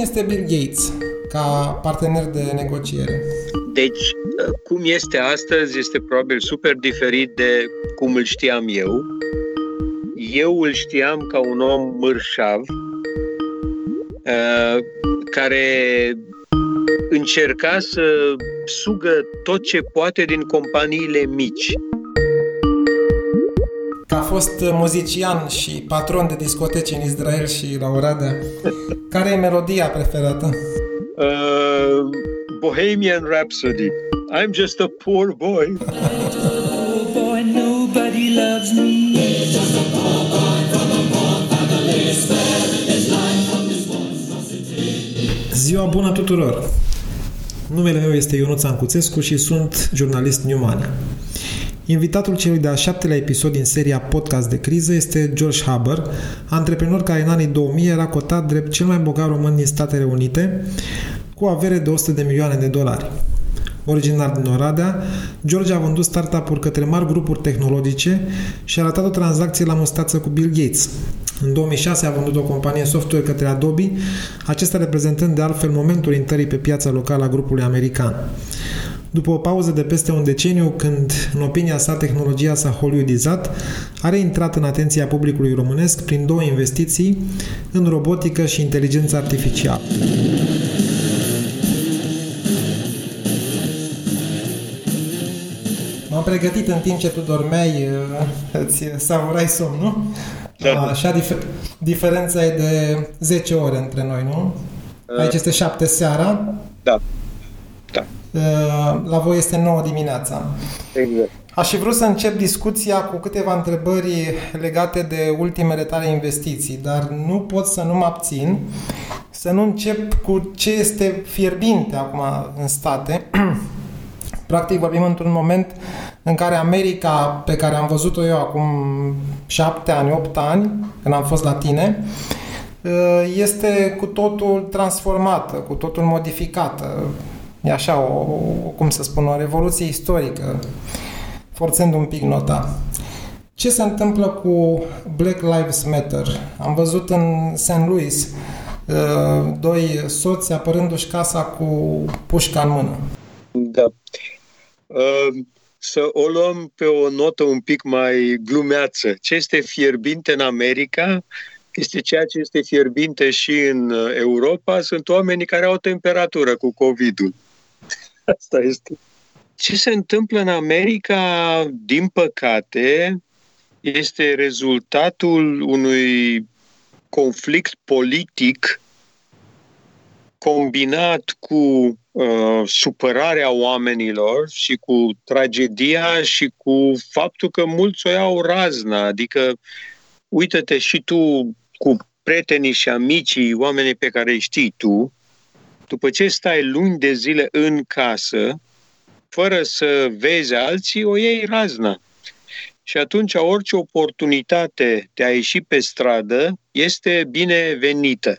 este Bill Gates ca partener de negociere? Deci, cum este astăzi, este probabil super diferit de cum îl știam eu. Eu îl știam ca un om mărșav, uh, care încerca să sugă tot ce poate din companiile mici. Ca fost muzician și patron de discoteci în Israel și la Oradea, care e melodia preferată? Uh, Bohemian Rhapsody. I'm just a poor boy. Ziua bună tuturor! Numele meu este Ionuț Ancuțescu și sunt jurnalist Newman. Invitatul celui de-al șaptelea episod din seria Podcast de criză este George Haber, antreprenor care în anii 2000 era cotat drept cel mai bogat român din Statele Unite, cu o avere de 100 de milioane de dolari. Originar din Oradea, George a vândut startup-uri către mari grupuri tehnologice și a ratat o tranzacție la mustață cu Bill Gates. În 2006 a vândut o companie software către Adobe, acesta reprezentând de altfel momentul intrării pe piața locală a grupului american. După o pauză de peste un deceniu, când, în opinia sa, tehnologia s-a hollywoodizat, a reintrat în atenția publicului românesc prin două investiții în robotică și inteligență artificială. M-am pregătit în timp ce tu dormeai, îți savurai somnul. Da. Așa, dif- diferența e de 10 ore între noi, nu? Aici este 7 seara. Da. Da. La voi este 9 dimineața. Exact. Aș fi vrut să încep discuția cu câteva întrebări legate de ultimele tale investiții, dar nu pot să nu mă abțin să nu încep cu ce este fierbinte acum în state. Practic vorbim într-un moment în care America, pe care am văzut-o eu acum șapte ani, opt ani, când am fost la tine, este cu totul transformată, cu totul modificată. E așa, o, o, cum să spun, o revoluție istorică, forțând un pic nota. Ce se întâmplă cu Black Lives Matter? Am văzut în St. Louis doi soți apărându-și casa cu pușca în mână. Da. Să o luăm pe o notă un pic mai glumeață. Ce este fierbinte în America este ceea ce este fierbinte și în Europa. Sunt oamenii care au temperatură cu COVID-ul. Asta este. Ce se întâmplă în America, din păcate, este rezultatul unui conflict politic combinat cu uh, supărarea oamenilor și cu tragedia și cu faptul că mulți o iau razna. Adică, uită-te și tu cu prietenii și amicii, oamenii pe care îi știi tu, după ce stai luni de zile în casă, fără să vezi alții, o iei razna. Și atunci orice oportunitate de a ieși pe stradă este binevenită.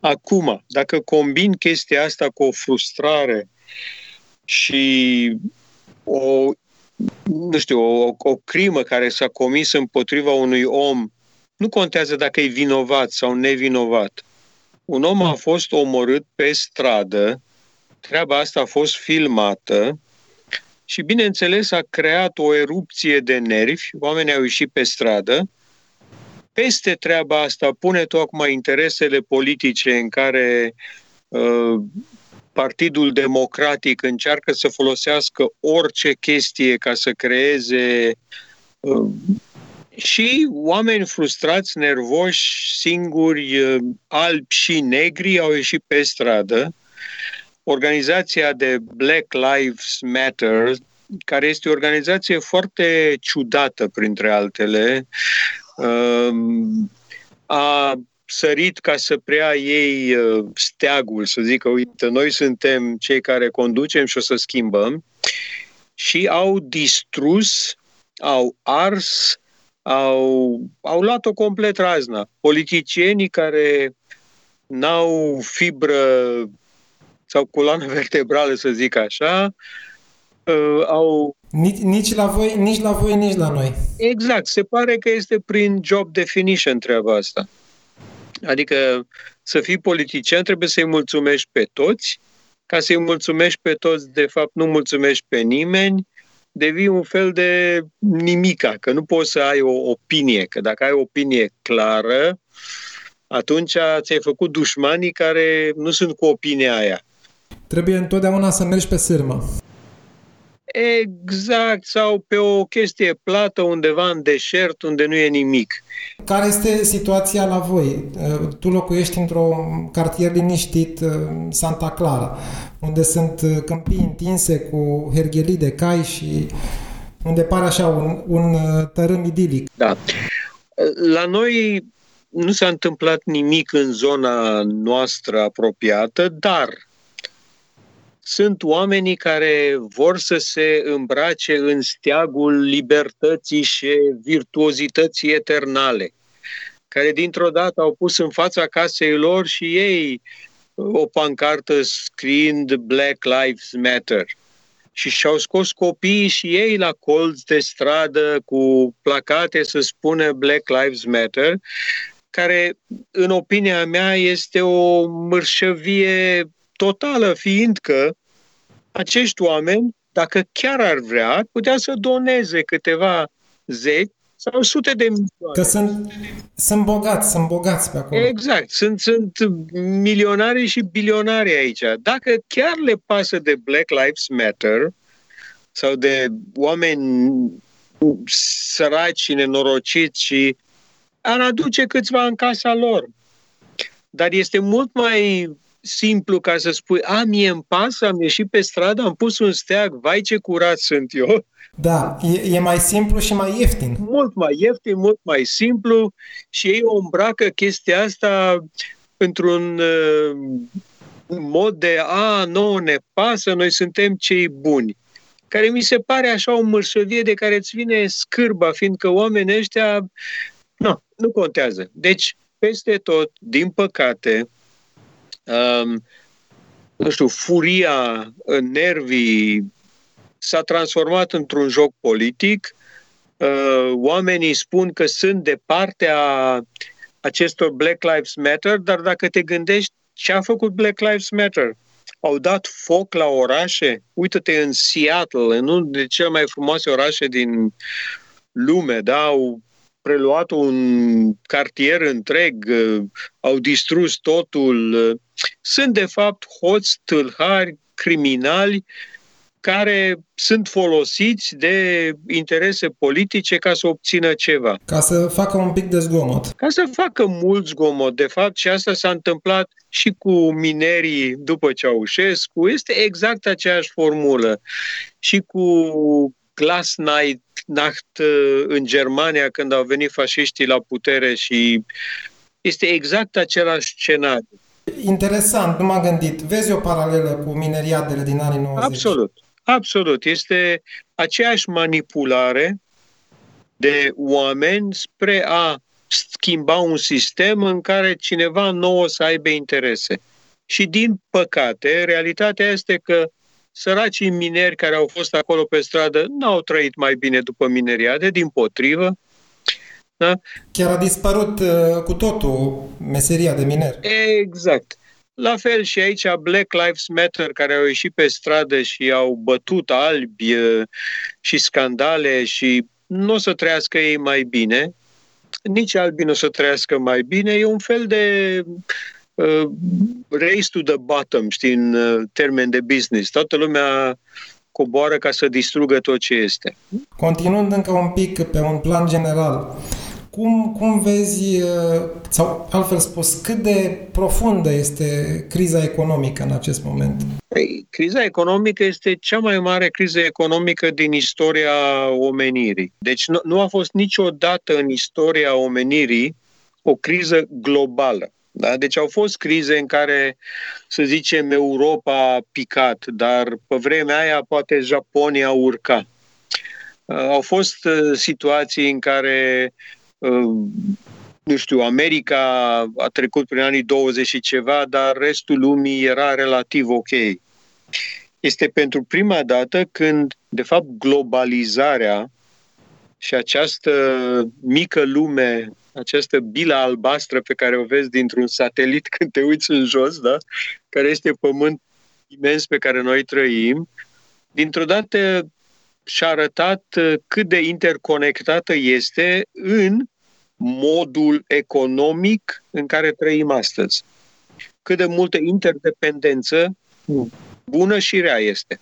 Acum, dacă combin chestia asta cu o frustrare și o, nu știu, o, o crimă care s-a comis împotriva unui om, nu contează dacă e vinovat sau nevinovat. Un om a fost omorât pe stradă, treaba asta a fost filmată și, bineînțeles, a creat o erupție de nervi, oamenii au ieșit pe stradă, peste treaba asta pune tocmai interesele politice în care uh, Partidul Democratic încearcă să folosească orice chestie ca să creeze uh, și oameni frustrați, nervoși, singuri, uh, albi și negri au ieșit pe stradă. Organizația de Black Lives Matter, care este o organizație foarte ciudată, printre altele, Ehm, a sărit ca să prea ei uh, steagul, să zică, uite, noi suntem cei care conducem și o să schimbăm, și au distrus, au ars, au, au luat-o complet razna. Politicienii care n-au fibră sau coloană vertebrală, să zic așa, uh, au nici, nici, la voi, nici la voi, nici la noi. Exact. Se pare că este prin job definition treaba asta. Adică să fii politician trebuie să-i mulțumești pe toți. Ca să-i mulțumești pe toți, de fapt, nu mulțumești pe nimeni, devii un fel de nimica, că nu poți să ai o opinie, că dacă ai o opinie clară, atunci ți-ai făcut dușmanii care nu sunt cu opinia aia. Trebuie întotdeauna să mergi pe sârmă. Exact, sau pe o chestie plată undeva în deșert unde nu e nimic. Care este situația la voi? Tu locuiești într-un cartier liniștit, Santa Clara, unde sunt câmpii întinse cu herghelii de cai și unde pare așa un, un tărâm idilic. Da. La noi nu s-a întâmplat nimic în zona noastră apropiată, dar sunt oamenii care vor să se îmbrace în steagul libertății și virtuozității eternale, care dintr-o dată au pus în fața casei lor și ei o pancartă scriind Black Lives Matter. Și și-au scos copiii și ei la colț de stradă cu placate să spună Black Lives Matter, care, în opinia mea, este o mărșăvie totală, fiindcă acești oameni, dacă chiar ar vrea, ar putea să doneze câteva zeci sau sute de milioane. Că sunt, sunt bogați, sunt bogați pe acolo. Exact, sunt, sunt milionari și bilionari aici. Dacă chiar le pasă de Black Lives Matter sau de oameni săraci și nenorociți și ar aduce câțiva în casa lor. Dar este mult mai simplu ca să spui, a, mie îmi pasă, am ieșit pe stradă, am pus un steag, vai ce curat sunt eu. Da, e, e mai simplu și mai ieftin. Mult mai ieftin, mult mai simplu și ei o îmbracă chestia asta într-un uh, mod de, a, nu ne pasă, noi suntem cei buni care mi se pare așa o mărșăvie de care îți vine scârba, fiindcă oamenii ăștia, nu, nu contează. Deci, peste tot, din păcate, um, nu știu, furia, nervii s-a transformat într-un joc politic. Uh, oamenii spun că sunt de partea acestor Black Lives Matter, dar dacă te gândești ce a făcut Black Lives Matter, au dat foc la orașe. Uită-te în Seattle, în unul de cele mai frumoase orașe din lume, da? Au preluat un cartier întreg, uh, au distrus totul. Uh, sunt, de fapt, hoți, tâlhari, criminali care sunt folosiți de interese politice ca să obțină ceva. Ca să facă un pic de zgomot. Ca să facă mult zgomot, de fapt, și asta s-a întâmplat și cu minerii după Ceaușescu. Este exact aceeași formulă. Și cu Glass Night, Nacht uh, în Germania, când au venit fașiștii la putere și este exact același scenariu. Interesant, nu m-am gândit. Vezi o paralelă cu mineriadele din anii 90? Absolut, absolut. Este aceeași manipulare de oameni spre a schimba un sistem în care cineva nu o să aibă interese. Și din păcate, realitatea este că săracii mineri care au fost acolo pe stradă n-au trăit mai bine după mineriade, din potrivă. Da? Chiar a dispărut uh, cu totul meseria de miner. Exact. La fel și aici Black Lives Matter, care au ieșit pe stradă și au bătut albi uh, și scandale și nu o să trăiască ei mai bine, nici albi nu o să trăiască mai bine, e un fel de uh, race to the bottom, știi, în uh, termen de business. Toată lumea coboară ca să distrugă tot ce este. Continuând încă un pic pe un plan general, cum, cum vezi, uh, sau altfel spus, cât de profundă este criza economică în acest moment? Păi, criza economică este cea mai mare criză economică din istoria omenirii. Deci nu, nu a fost niciodată în istoria omenirii o criză globală. Da? Deci au fost crize în care, să zicem, Europa a picat, dar pe vremea aia poate Japonia urca. Uh, au fost uh, situații în care nu știu, America a trecut prin anii 20 și ceva, dar restul lumii era relativ ok. Este pentru prima dată când, de fapt, globalizarea și această mică lume această bilă albastră pe care o vezi dintr-un satelit când te uiți în jos, da? care este pământ imens pe care noi trăim, dintr-o dată și-a arătat uh, cât de interconectată este în modul economic în care trăim astăzi. Cât de multă interdependență bună și rea este.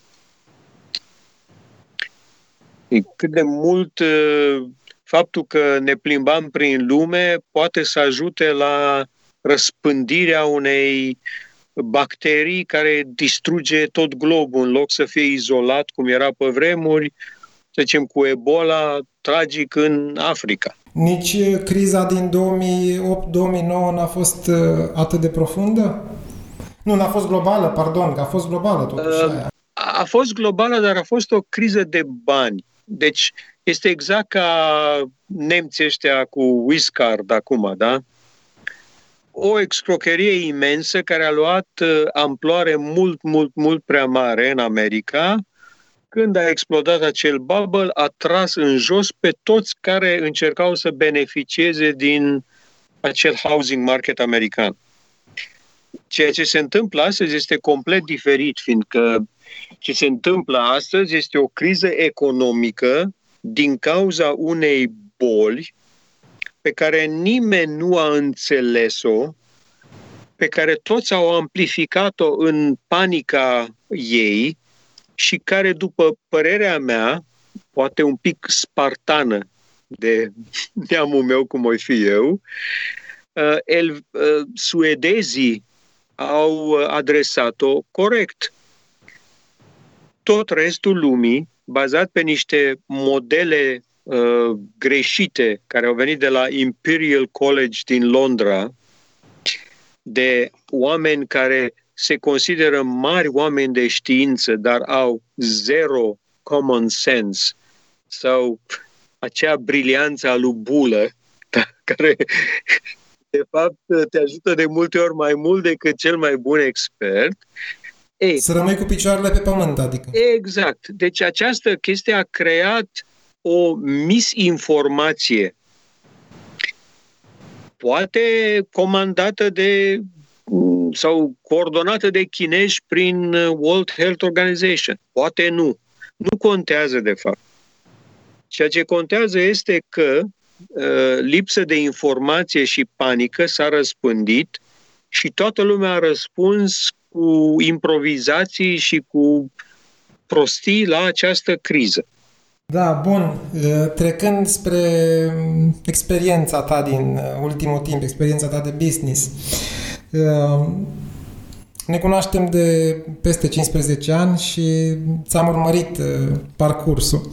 Cât de mult uh, faptul că ne plimbam prin lume poate să ajute la răspândirea unei bacterii care distruge tot globul în loc să fie izolat, cum era pe vremuri, să zicem, cu Ebola, tragic în Africa. Nici uh, criza din 2008-2009 n-a fost uh, atât de profundă? Nu, n-a fost globală, pardon, că a fost globală totuși uh, aia. A fost globală, dar a fost o criză de bani. Deci este exact ca nemții ăștia cu Wiscard acum, da? O excrocherie imensă care a luat uh, amploare mult, mult, mult prea mare în America. Când a explodat acel bubble, a tras în jos pe toți care încercau să beneficieze din acel housing market american. Ceea ce se întâmplă astăzi este complet diferit, fiindcă ce se întâmplă astăzi este o criză economică din cauza unei boli pe care nimeni nu a înțeles-o, pe care toți au amplificat-o în panica ei și care, după părerea mea, poate un pic spartană de neamul meu cum o fi eu, uh, el, uh, suedezii au adresat-o corect. Tot restul lumii bazat pe niște modele uh, greșite care au venit de la Imperial College din Londra, de oameni care se consideră mari oameni de știință, dar au zero common sense sau acea brilianță a lui Bulă, care de fapt te ajută de multe ori mai mult decât cel mai bun expert ei, să rămâi cu picioarele pe pământ, adică. Exact. Deci această chestie a creat o misinformație, poate comandată de sau coordonată de chinezi prin World Health Organization. Poate nu. Nu contează, de fapt. Ceea ce contează este că uh, lipsă de informație și panică s-a răspândit și toată lumea a răspuns cu improvizații și cu prostii la această criză. Da, bun. Trecând spre experiența ta din ultimul timp, experiența ta de business, ne cunoaștem de peste 15 ani și ți-am urmărit parcursul.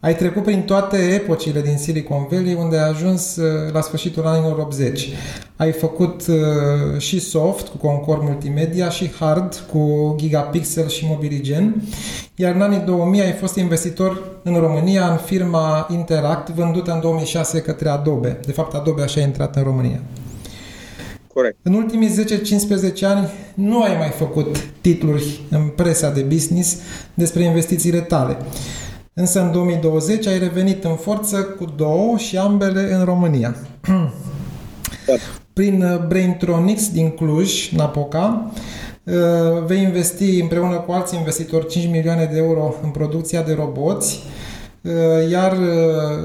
Ai trecut prin toate epocile din Silicon Valley, unde ai ajuns uh, la sfârșitul anilor 80. Ai făcut uh, și soft cu Concord Multimedia și hard cu Gigapixel și Mobiligen, iar în anii 2000 ai fost investitor în România în firma Interact, vândută în 2006 către Adobe. De fapt, Adobe așa a intrat în România. Corect. În ultimii 10-15 ani nu ai mai făcut titluri în presa de business despre investițiile tale. Însă în 2020 ai revenit în forță cu două și ambele în România. Da. Prin uh, Braintronics din Cluj, Napoca, uh, vei investi împreună cu alți investitori 5 milioane de euro în producția de roboți, uh, iar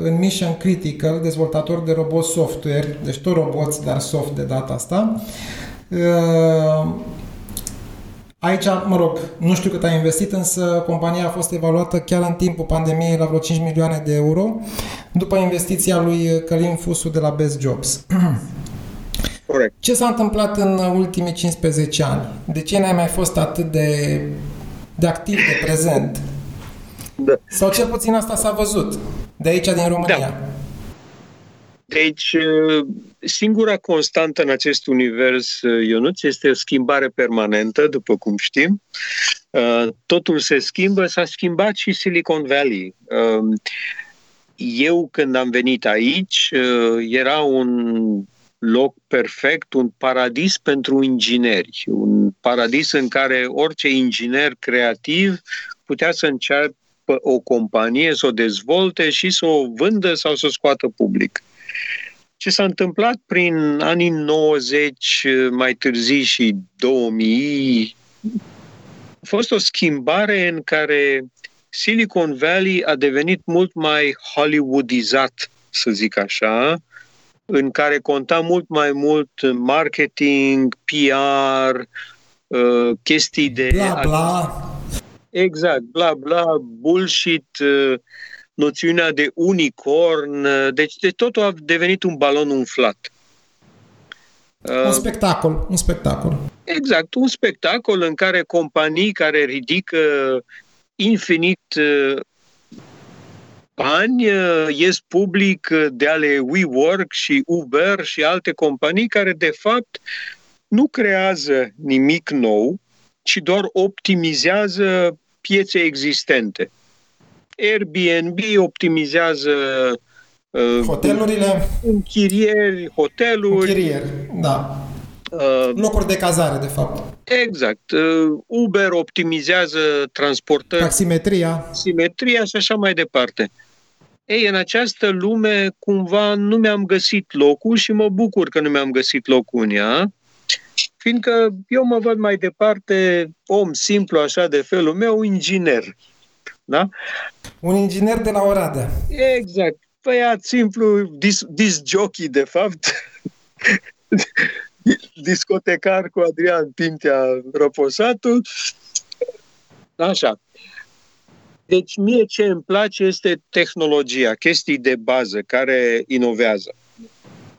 în Mission Critical, dezvoltator de robot software, deci tot roboți, dar soft de data asta, Aici, mă rog, nu știu cât ai investit, însă compania a fost evaluată chiar în timpul pandemiei la vreo 5 milioane de euro, după investiția lui Călin Fusu de la Best Jobs. Corect. Ce s-a întâmplat în ultimii 15 ani? De ce n-ai mai fost atât de, de activ, de prezent? Da. Sau cel puțin asta s-a văzut de aici, din România. Da. Deci, uh, singura constantă în acest univers, uh, Ionuț, este o schimbare permanentă, după cum știm. Uh, totul se schimbă, s-a schimbat și Silicon Valley. Eu, când am venit aici, era un loc perfect, un paradis pentru ingineri, un paradis în care orice inginer creativ putea să înceapă o companie, să o dezvolte și să o vândă sau să o scoată public ce s-a întâmplat prin anii 90, mai târziu și 2000, a fost o schimbare în care Silicon Valley a devenit mult mai hollywoodizat, să zic așa, în care conta mult mai mult marketing, PR, uh, chestii de... Bla, bla. Exact, bla, bla, bullshit, uh, noțiunea de unicorn, uh, deci de totul a devenit un balon umflat. Un spectacol, un spectacol. Exact, un spectacol în care companii care ridică infinit ani ies public de ale WeWork și Uber și alte companii care de fapt nu creează nimic nou, ci doar optimizează piețe existente. Airbnb optimizează uh, hotelurile, închirieri, hoteluri. Închirieri, da. Uh, Locuri de cazare, de fapt. Exact. Uh, Uber optimizează transportări. Taximetria. Simetria și așa mai departe. Ei, în această lume, cumva, nu mi-am găsit locul și mă bucur că nu mi-am găsit locul în ea, fiindcă eu mă văd mai departe om simplu, așa, de felul meu, inginer. Da? Un inginer de la Oradea. Exact. Băiat simplu, dis, dis jockey, de fapt. discotecar cu Adrian Pintea Răposatul. Așa. Deci mie ce îmi place este tehnologia, chestii de bază care inovează.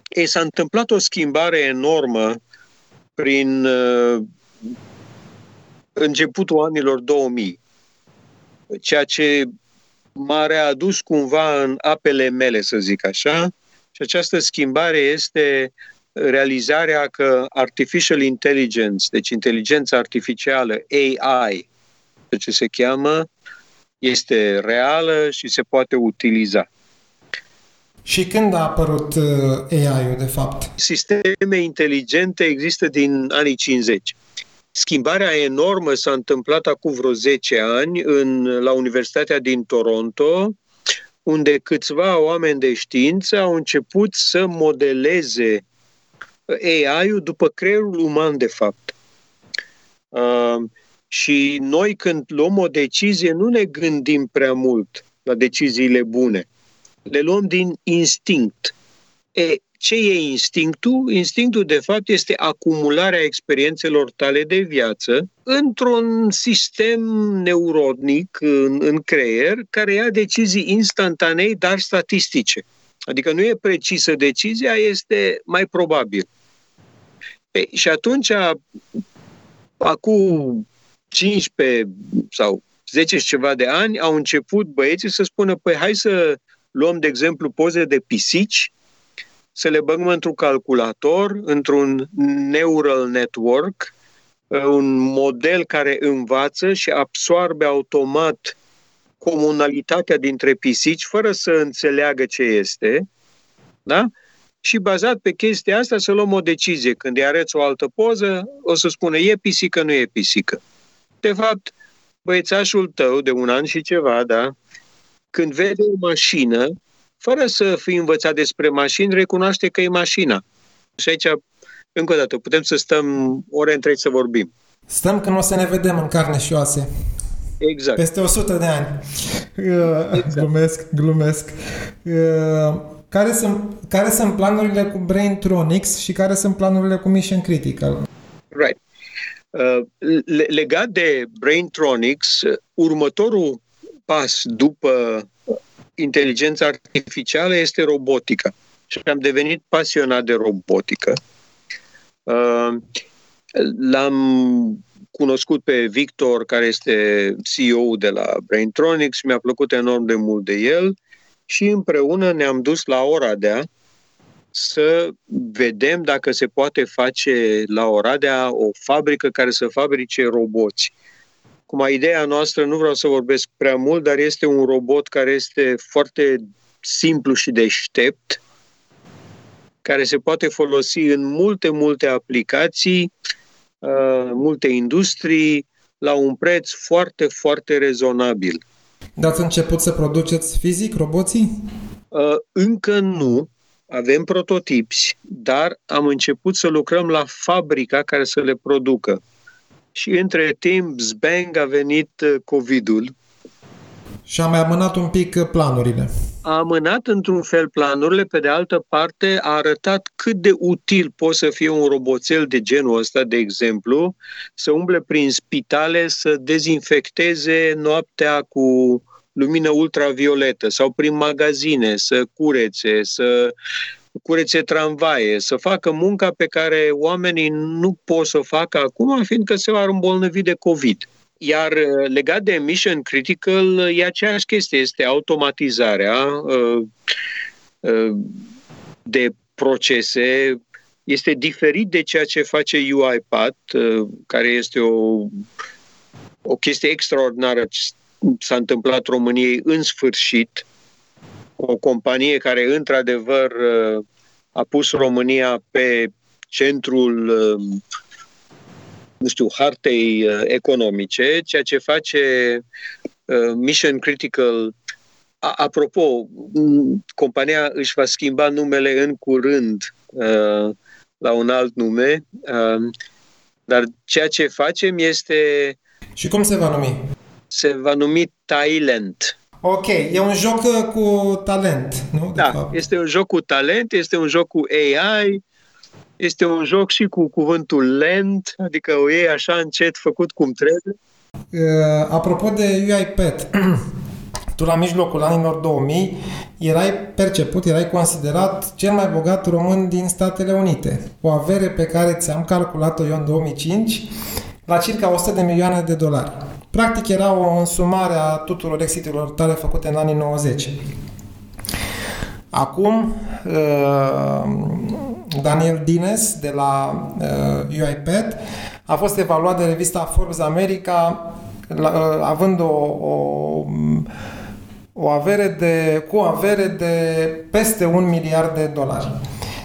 Ei, s-a întâmplat o schimbare enormă prin uh, începutul anilor 2000, ceea ce m-a readus cumva în apele mele, să zic așa, și această schimbare este realizarea că artificial intelligence, deci inteligența artificială, AI, ce se cheamă, este reală și se poate utiliza. Și când a apărut uh, AI-ul, de fapt? Sisteme inteligente există din anii 50. Schimbarea enormă s-a întâmplat acum vreo 10 ani în, la Universitatea din Toronto, unde câțiva oameni de știință au început să modeleze AI-ul după creierul uman, de fapt. Uh, și noi când luăm o decizie nu ne gândim prea mult la deciziile bune. Le luăm din instinct. E, ce e instinctul? Instinctul, de fapt, este acumularea experiențelor tale de viață într-un sistem neurodnic în, în creier care ia decizii instantanei, dar statistice. Adică nu e precisă decizia, este mai probabil. E, și atunci, acum 15 sau 10 și ceva de ani au început băieții să spună, păi hai să luăm, de exemplu, poze de pisici, să le băgăm într-un calculator, într-un neural network, un model care învață și absorbe automat comunalitatea dintre pisici fără să înțeleagă ce este, da? Și bazat pe chestia asta să luăm o decizie. Când îi arăți o altă poză, o să spună e pisică, nu e pisică de fapt, băiețașul tău de un an și ceva, da, când vede o mașină, fără să fii învățat despre mașini, recunoaște că e mașina. Și aici, încă o dată, putem să stăm ore întregi să vorbim. Stăm când o să ne vedem în carne și oase. Exact. Peste 100 de ani. Exact. Glumesc, glumesc. Care sunt, care sunt planurile cu Braintronics și care sunt planurile cu Mission Critical? Right. Uh, legat de Braintronics, următorul pas după inteligența artificială este robotica. Și am devenit pasionat de robotică. Uh, l-am cunoscut pe Victor, care este CEO de la Braintronics, mi-a plăcut enorm de mult de el și împreună ne-am dus la Oradea, să vedem dacă se poate face la Oradea o fabrică care să fabrice roboți. Cum ideea noastră, nu vreau să vorbesc prea mult, dar este un robot care este foarte simplu și deștept, care se poate folosi în multe, multe aplicații, uh, multe industrii, la un preț foarte, foarte rezonabil. Dar ați început să produceți fizic roboții? Uh, încă nu, avem prototipi, dar am început să lucrăm la fabrica care să le producă. Și între timp, zbang, a venit uh, COVID-ul. Și a mai amânat un pic uh, planurile. A amânat într-un fel planurile, pe de altă parte a arătat cât de util poate să fie un roboțel de genul ăsta, de exemplu, să umble prin spitale, să dezinfecteze noaptea cu lumină ultravioletă sau prin magazine, să curețe, să curețe tramvaie, să facă munca pe care oamenii nu pot să o facă acum, fiindcă se vor îmbolnăvi de COVID. Iar uh, legat de mission critical, e aceeași chestie, este automatizarea uh, uh, de procese, este diferit de ceea ce face UiPath, care este o, o chestie extraordinară s-a întâmplat României în sfârșit, o companie care într-adevăr a pus România pe centrul nu știu, hartei economice, ceea ce face Mission Critical Apropo, compania își va schimba numele în curând la un alt nume, dar ceea ce facem este... Și cum se va numi? se va numi Thailand. Ok, e un joc uh, cu talent, nu? De da, fapt. este un joc cu talent, este un joc cu AI, este un joc și cu cuvântul lent, adică o iei așa încet, făcut cum trebuie. Uh, apropo de UiPath, tu la mijlocul anilor 2000 erai perceput, erai considerat cel mai bogat român din Statele Unite. O avere pe care ți-am calculat-o eu în 2005 la circa 100 de milioane de dolari. Practic era o însumare a tuturor exiturilor tale făcute în anii 90. Acum, uh, Daniel Dines de la uh, UiPath a fost evaluat de revista Forbes America uh, având o, o, o avere de, cu o avere de peste un miliard de dolari.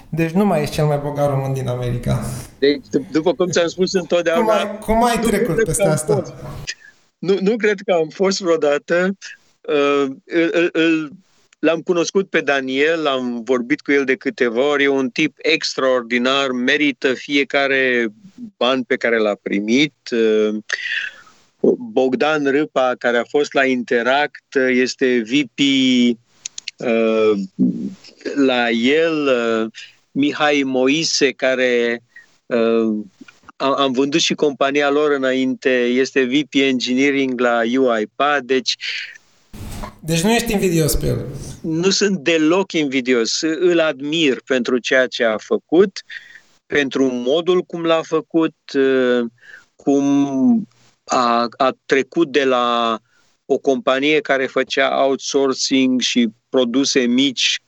Deci nu mai ești cel mai bogat român din America. Deci, după cum ți-am spus întotdeauna... Cum ai, cum ai trecut peste asta? Fost nu, nu cred că am fost vreodată. Uh, îl, îl, l-am cunoscut pe Daniel, am vorbit cu el de câteva ori, e un tip extraordinar, merită fiecare ban pe care l-a primit. Uh, Bogdan Râpa, care a fost la Interact, este VP uh, la el, uh, Mihai Moise, care uh, am, am vândut și compania lor înainte, este VP Engineering la UiPath, deci deci nu ești invidios pe el. Nu sunt deloc invidios. Îl admir pentru ceea ce a făcut, pentru modul cum l-a făcut, cum a, a trecut de la o companie care făcea outsourcing și produse mici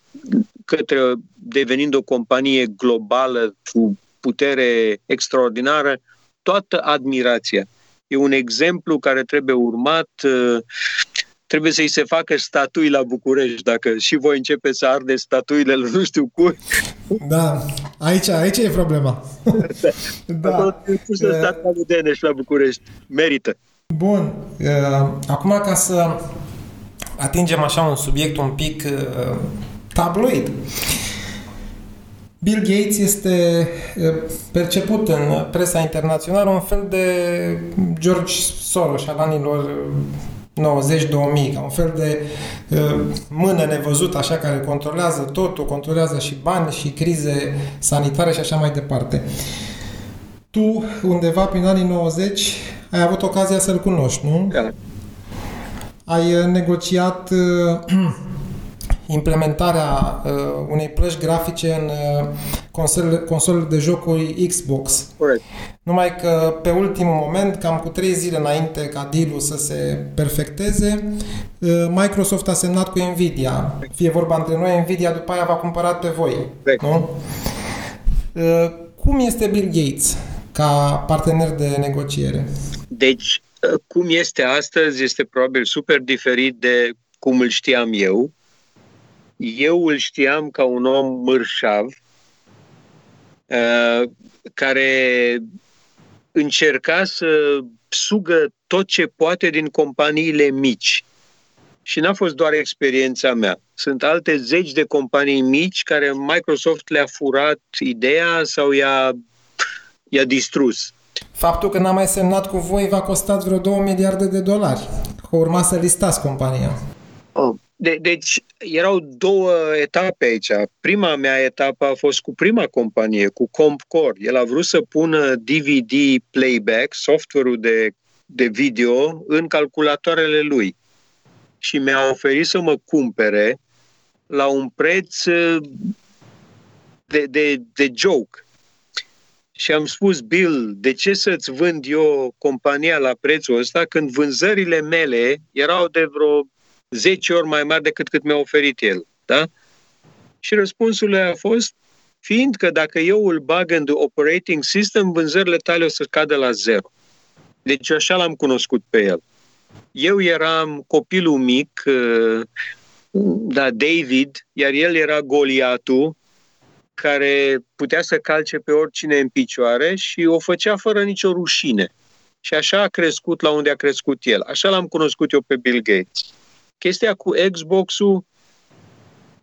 către devenind o companie globală cu putere extraordinară, toată admirația. E un exemplu care trebuie urmat, uh, trebuie să-i se facă statui la București, dacă și voi începe să arde statuile la nu știu cum. Da, aici, aici e problema. da. da. Să uh, de la București. Merită. Bun. Uh, acum ca să atingem așa un subiect un pic tabloid. Bill Gates este perceput în presa internațională un fel de George Soros al anilor 90-2000, ca un fel de mână nevăzută, așa, care controlează totul, controlează și bani și crize sanitare și așa mai departe. Tu, undeva prin anii 90, ai avut ocazia să-l cunoști, nu? Da. Ai negociat implementarea uh, unei plăci grafice în uh, consolele, consolele de jocuri Xbox. Corect. Numai că pe ultimul moment, cam cu trei zile înainte ca deal să se perfecteze, uh, Microsoft a semnat cu Nvidia. Fie vorba între noi, Nvidia după aia va cumpărat pe voi. Corect. Nu? Uh, cum este Bill Gates ca partener de negociere? Deci, uh, cum este astăzi este probabil super diferit de cum îl știam eu eu îl știam ca un om mărșav, uh, care încerca să sugă tot ce poate din companiile mici. Și n-a fost doar experiența mea. Sunt alte zeci de companii mici care Microsoft le-a furat ideea sau i-a, i-a distrus. Faptul că n-a mai semnat cu voi v-a costat vreo 2 miliarde de dolari. Că urma să listați compania. Oh. De, deci erau două etape aici. Prima mea etapă a fost cu prima companie, cu CompCore. El a vrut să pună DVD playback, software-ul de, de video, în calculatoarele lui. Și mi-a oferit să mă cumpere la un preț uh, de, de, de joke. Și am spus, Bill, de ce să-ți vând eu compania la prețul ăsta când vânzările mele erau de vreo 10 ori mai mari decât cât mi-a oferit el. Da? Și răspunsul a fost, fiindcă dacă eu îl bag în the operating system, vânzările tale o să cadă la zero. Deci așa l-am cunoscut pe el. Eu eram copilul mic, uh, da, David, iar el era Goliatul, care putea să calce pe oricine în picioare și o făcea fără nicio rușine. Și așa a crescut la unde a crescut el. Așa l-am cunoscut eu pe Bill Gates. Chestia cu Xbox-ul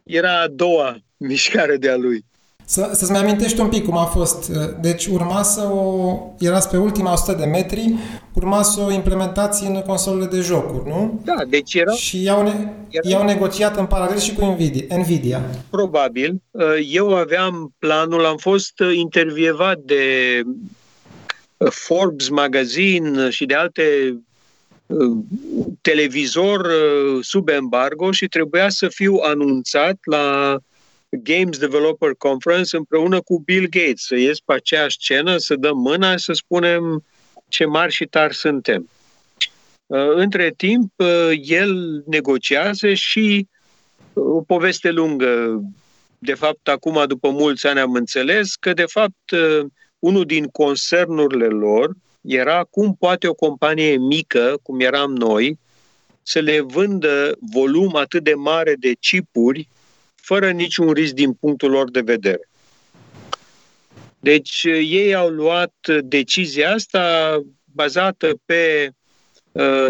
era a doua mișcare de-a lui. Să, să-ți mai amintești un pic cum a fost. Deci urma să o... Erați pe ultima 100 de metri, urma să o implementați în consolele de jocuri, nu? Da, deci era... Și i-au, ne... era... i-au negociat în paralel și cu Nvidia. Nvidia. Probabil. Eu aveam planul, am fost intervievat de Forbes Magazine și de alte televizor uh, sub embargo și trebuia să fiu anunțat la Games Developer Conference împreună cu Bill Gates, să ies pe aceeași scenă, să dăm mâna și să spunem ce mari și tari suntem. Uh, între timp, uh, el negociază și o poveste lungă. De fapt, acum, după mulți ani, am înțeles că, de fapt, unul din concernurile lor, era cum poate o companie mică, cum eram noi, să le vândă volum atât de mare de chipuri fără niciun risc din punctul lor de vedere. Deci ei au luat decizia asta bazată pe uh,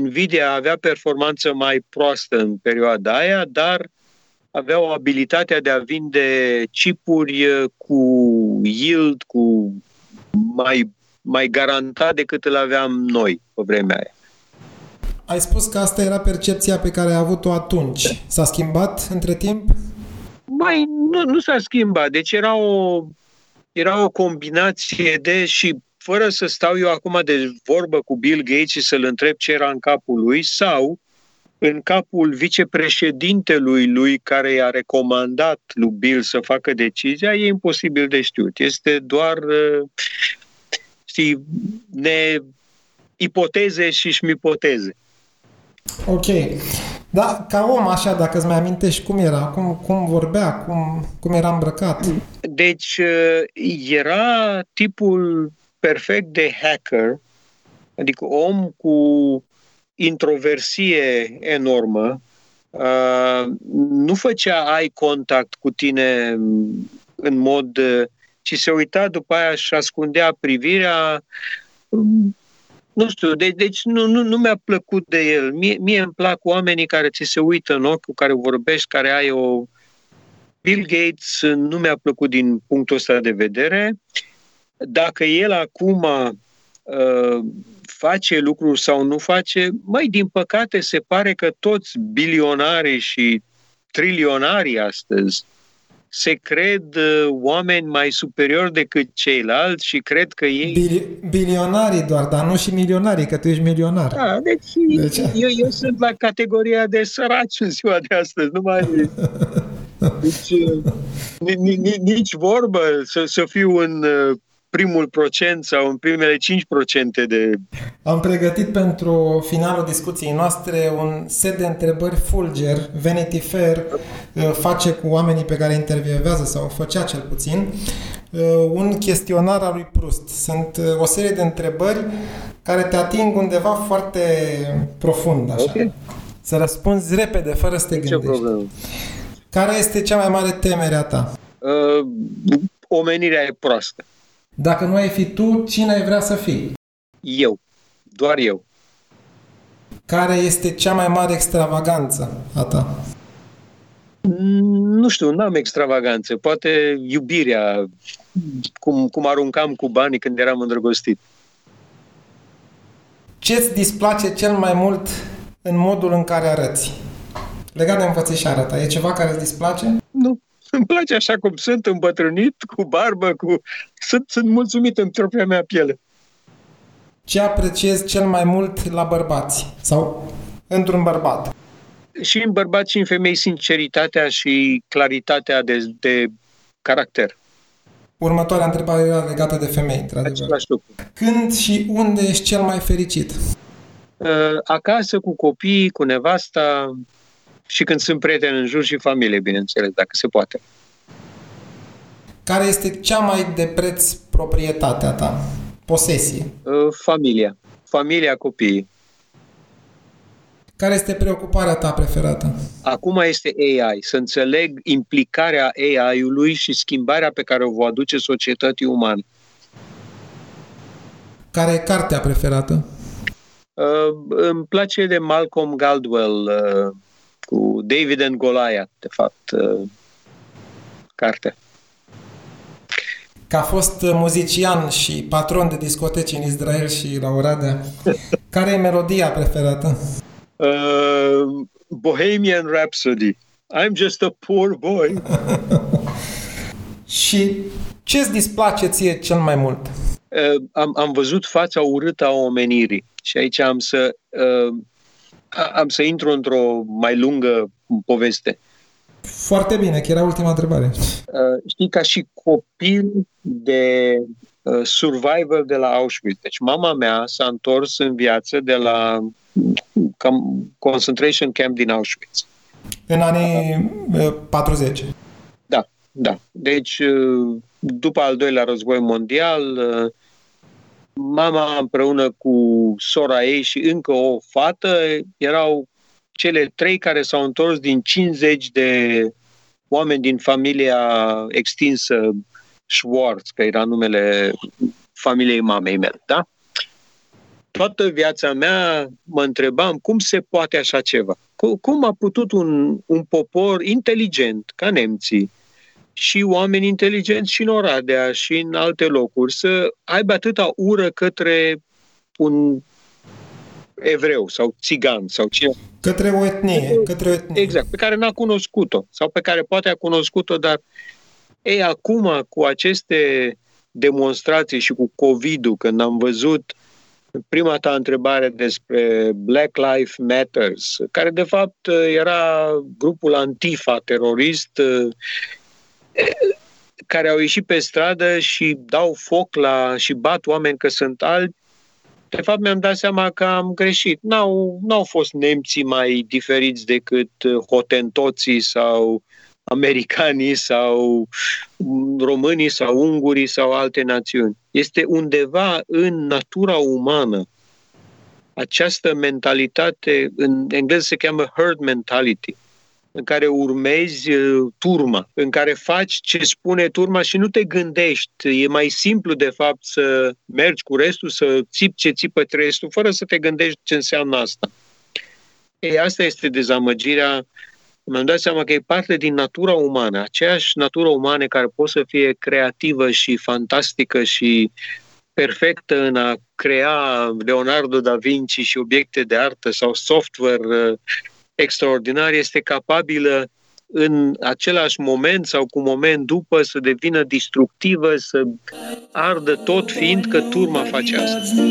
Nvidia avea performanță mai proastă în perioada aia, dar aveau abilitatea de a vinde chipuri uh, cu yield, cu mai mai garantat decât îl aveam noi pe vremea aia. Ai spus că asta era percepția pe care ai avut-o atunci. S-a schimbat între timp? Mai nu, nu s-a schimbat. Deci era o, era o combinație de și fără să stau eu acum de vorbă cu Bill Gates și să-l întreb ce era în capul lui, sau în capul vicepreședintelui lui care i-a recomandat lui Bill să facă decizia, e imposibil de știut. Este doar uh, știi, ne ipoteze și șmipoteze. Ok. Da, ca om, așa, dacă îți mai amintești cum era, cum, cum vorbea, cum, cum era îmbrăcat. Deci, uh, era tipul perfect de hacker, adică om cu introversie enormă, uh, nu făcea eye contact cu tine în mod uh, ci se uita după aia și ascundea privirea. Nu știu, de, deci nu, nu, nu mi-a plăcut de el. Mie, mie îmi plac oamenii care ți se uită în ochi, cu care vorbești, care ai o... Bill Gates nu mi-a plăcut din punctul ăsta de vedere. Dacă el acum uh, face lucruri sau nu face, mai din păcate se pare că toți bilionarii și trilionarii astăzi se cred uh, oameni mai superiori decât ceilalți și cred că ei... Bil- bilionarii doar, dar nu și milionarii, că tu ești milionar. Da, deci, deci... Eu, eu sunt la categoria de săraci în ziua de astăzi, nu mai... Deci, uh, nici vorbă să, să fiu în uh, primul procent sau în primele 5% de... Am pregătit pentru finalul discuției noastre un set de întrebări fulger. Vanity Fair uh, face cu oamenii pe care intervievează sau făcea cel puțin uh, un chestionar al lui Proust. Sunt uh, o serie de întrebări care te ating undeva foarte profund, așa. Okay. Să răspunzi repede, fără să te Ce gândești. Problemă. Care este cea mai mare temere a ta? Uh, omenirea e proastă. Dacă nu ai fi tu, cine ai vrea să fii? Eu. Doar eu. Care este cea mai mare extravaganță a ta? Nu știu, n-am extravaganțe. Poate iubirea, cum, cum aruncam cu banii când eram îndrăgostit. Ce îți displace cel mai mult în modul în care arăți? Legat de învățișarea ta, e ceva care îți displace? Nu. Îmi place așa cum sunt, îmbătrânit, cu barbă, cu... Sunt, sunt mulțumit în propria mea piele. Ce apreciezi cel mai mult la bărbați? Sau într-un bărbat? Și în bărbați și în femei sinceritatea și claritatea de, de caracter. Următoarea întrebare era legată de femei, într-adevăr. Când și unde ești cel mai fericit? Uh, acasă, cu copii, cu nevasta și când sunt prieteni în jur și familie, bineînțeles, dacă se poate. Care este cea mai de preț proprietatea ta? Posesie? Uh, familia. Familia, copiii. Care este preocuparea ta preferată? Acum este AI. Să înțeleg implicarea AI-ului și schimbarea pe care o va aduce societății umane. Care e cartea preferată? Uh, îmi place de Malcolm Gladwell, uh, cu David and Goliath, de fapt, uh, carte. Ca fost muzician și patron de discoteci în Israel și la Oradea, care e melodia preferată? Uh, Bohemian Rhapsody. I'm just a poor boy. și ce îți displace ție cel mai mult? Uh, am, am văzut fața urâtă a omenirii și aici am să uh, am să intru într-o mai lungă poveste. Foarte bine, că era ultima întrebare. Uh, știi, ca și copil de uh, survivor de la Auschwitz. Deci mama mea s-a întors în viață de la cam, concentration camp din Auschwitz. În anii uh, 40. Da, da. Deci, uh, după al doilea război mondial, uh, mama împreună cu sora ei și încă o fată erau cele trei care s-au întors din 50 de oameni din familia extinsă Schwartz, că era numele familiei mamei mele, da? Toată viața mea mă întrebam cum se poate așa ceva. Cum a putut un, un popor inteligent, ca nemții, și oameni inteligenți și în Oradea și în alte locuri să aibă atâta ură către un evreu sau țigan sau cine. Către o etnie, către o etnie. Exact, pe care n-a cunoscut-o sau pe care poate a cunoscut-o, dar ei acum cu aceste demonstrații și cu COVID-ul, când am văzut prima ta întrebare despre Black Lives Matters, care de fapt era grupul Antifa terorist care au ieșit pe stradă și dau foc la și bat oameni că sunt albi, de fapt mi-am dat seama că am greșit. N-au, n-au fost nemții mai diferiți decât hotentoții sau americanii sau românii sau ungurii sau alte națiuni. Este undeva în natura umană această mentalitate, în engleză se cheamă herd mentality, în care urmezi uh, turma, în care faci ce spune turma și nu te gândești. E mai simplu, de fapt, să mergi cu restul, să țipi ce țipă restul, fără să te gândești ce înseamnă asta. Ei, asta este dezamăgirea. Mi-am dat seama că e parte din natura umană, aceeași natură umană care poate să fie creativă și fantastică și perfectă în a crea Leonardo da Vinci și obiecte de artă sau software uh, extraordinar este capabilă în același moment sau cu moment după să devină distructivă, să ardă tot, fiindcă turma face asta.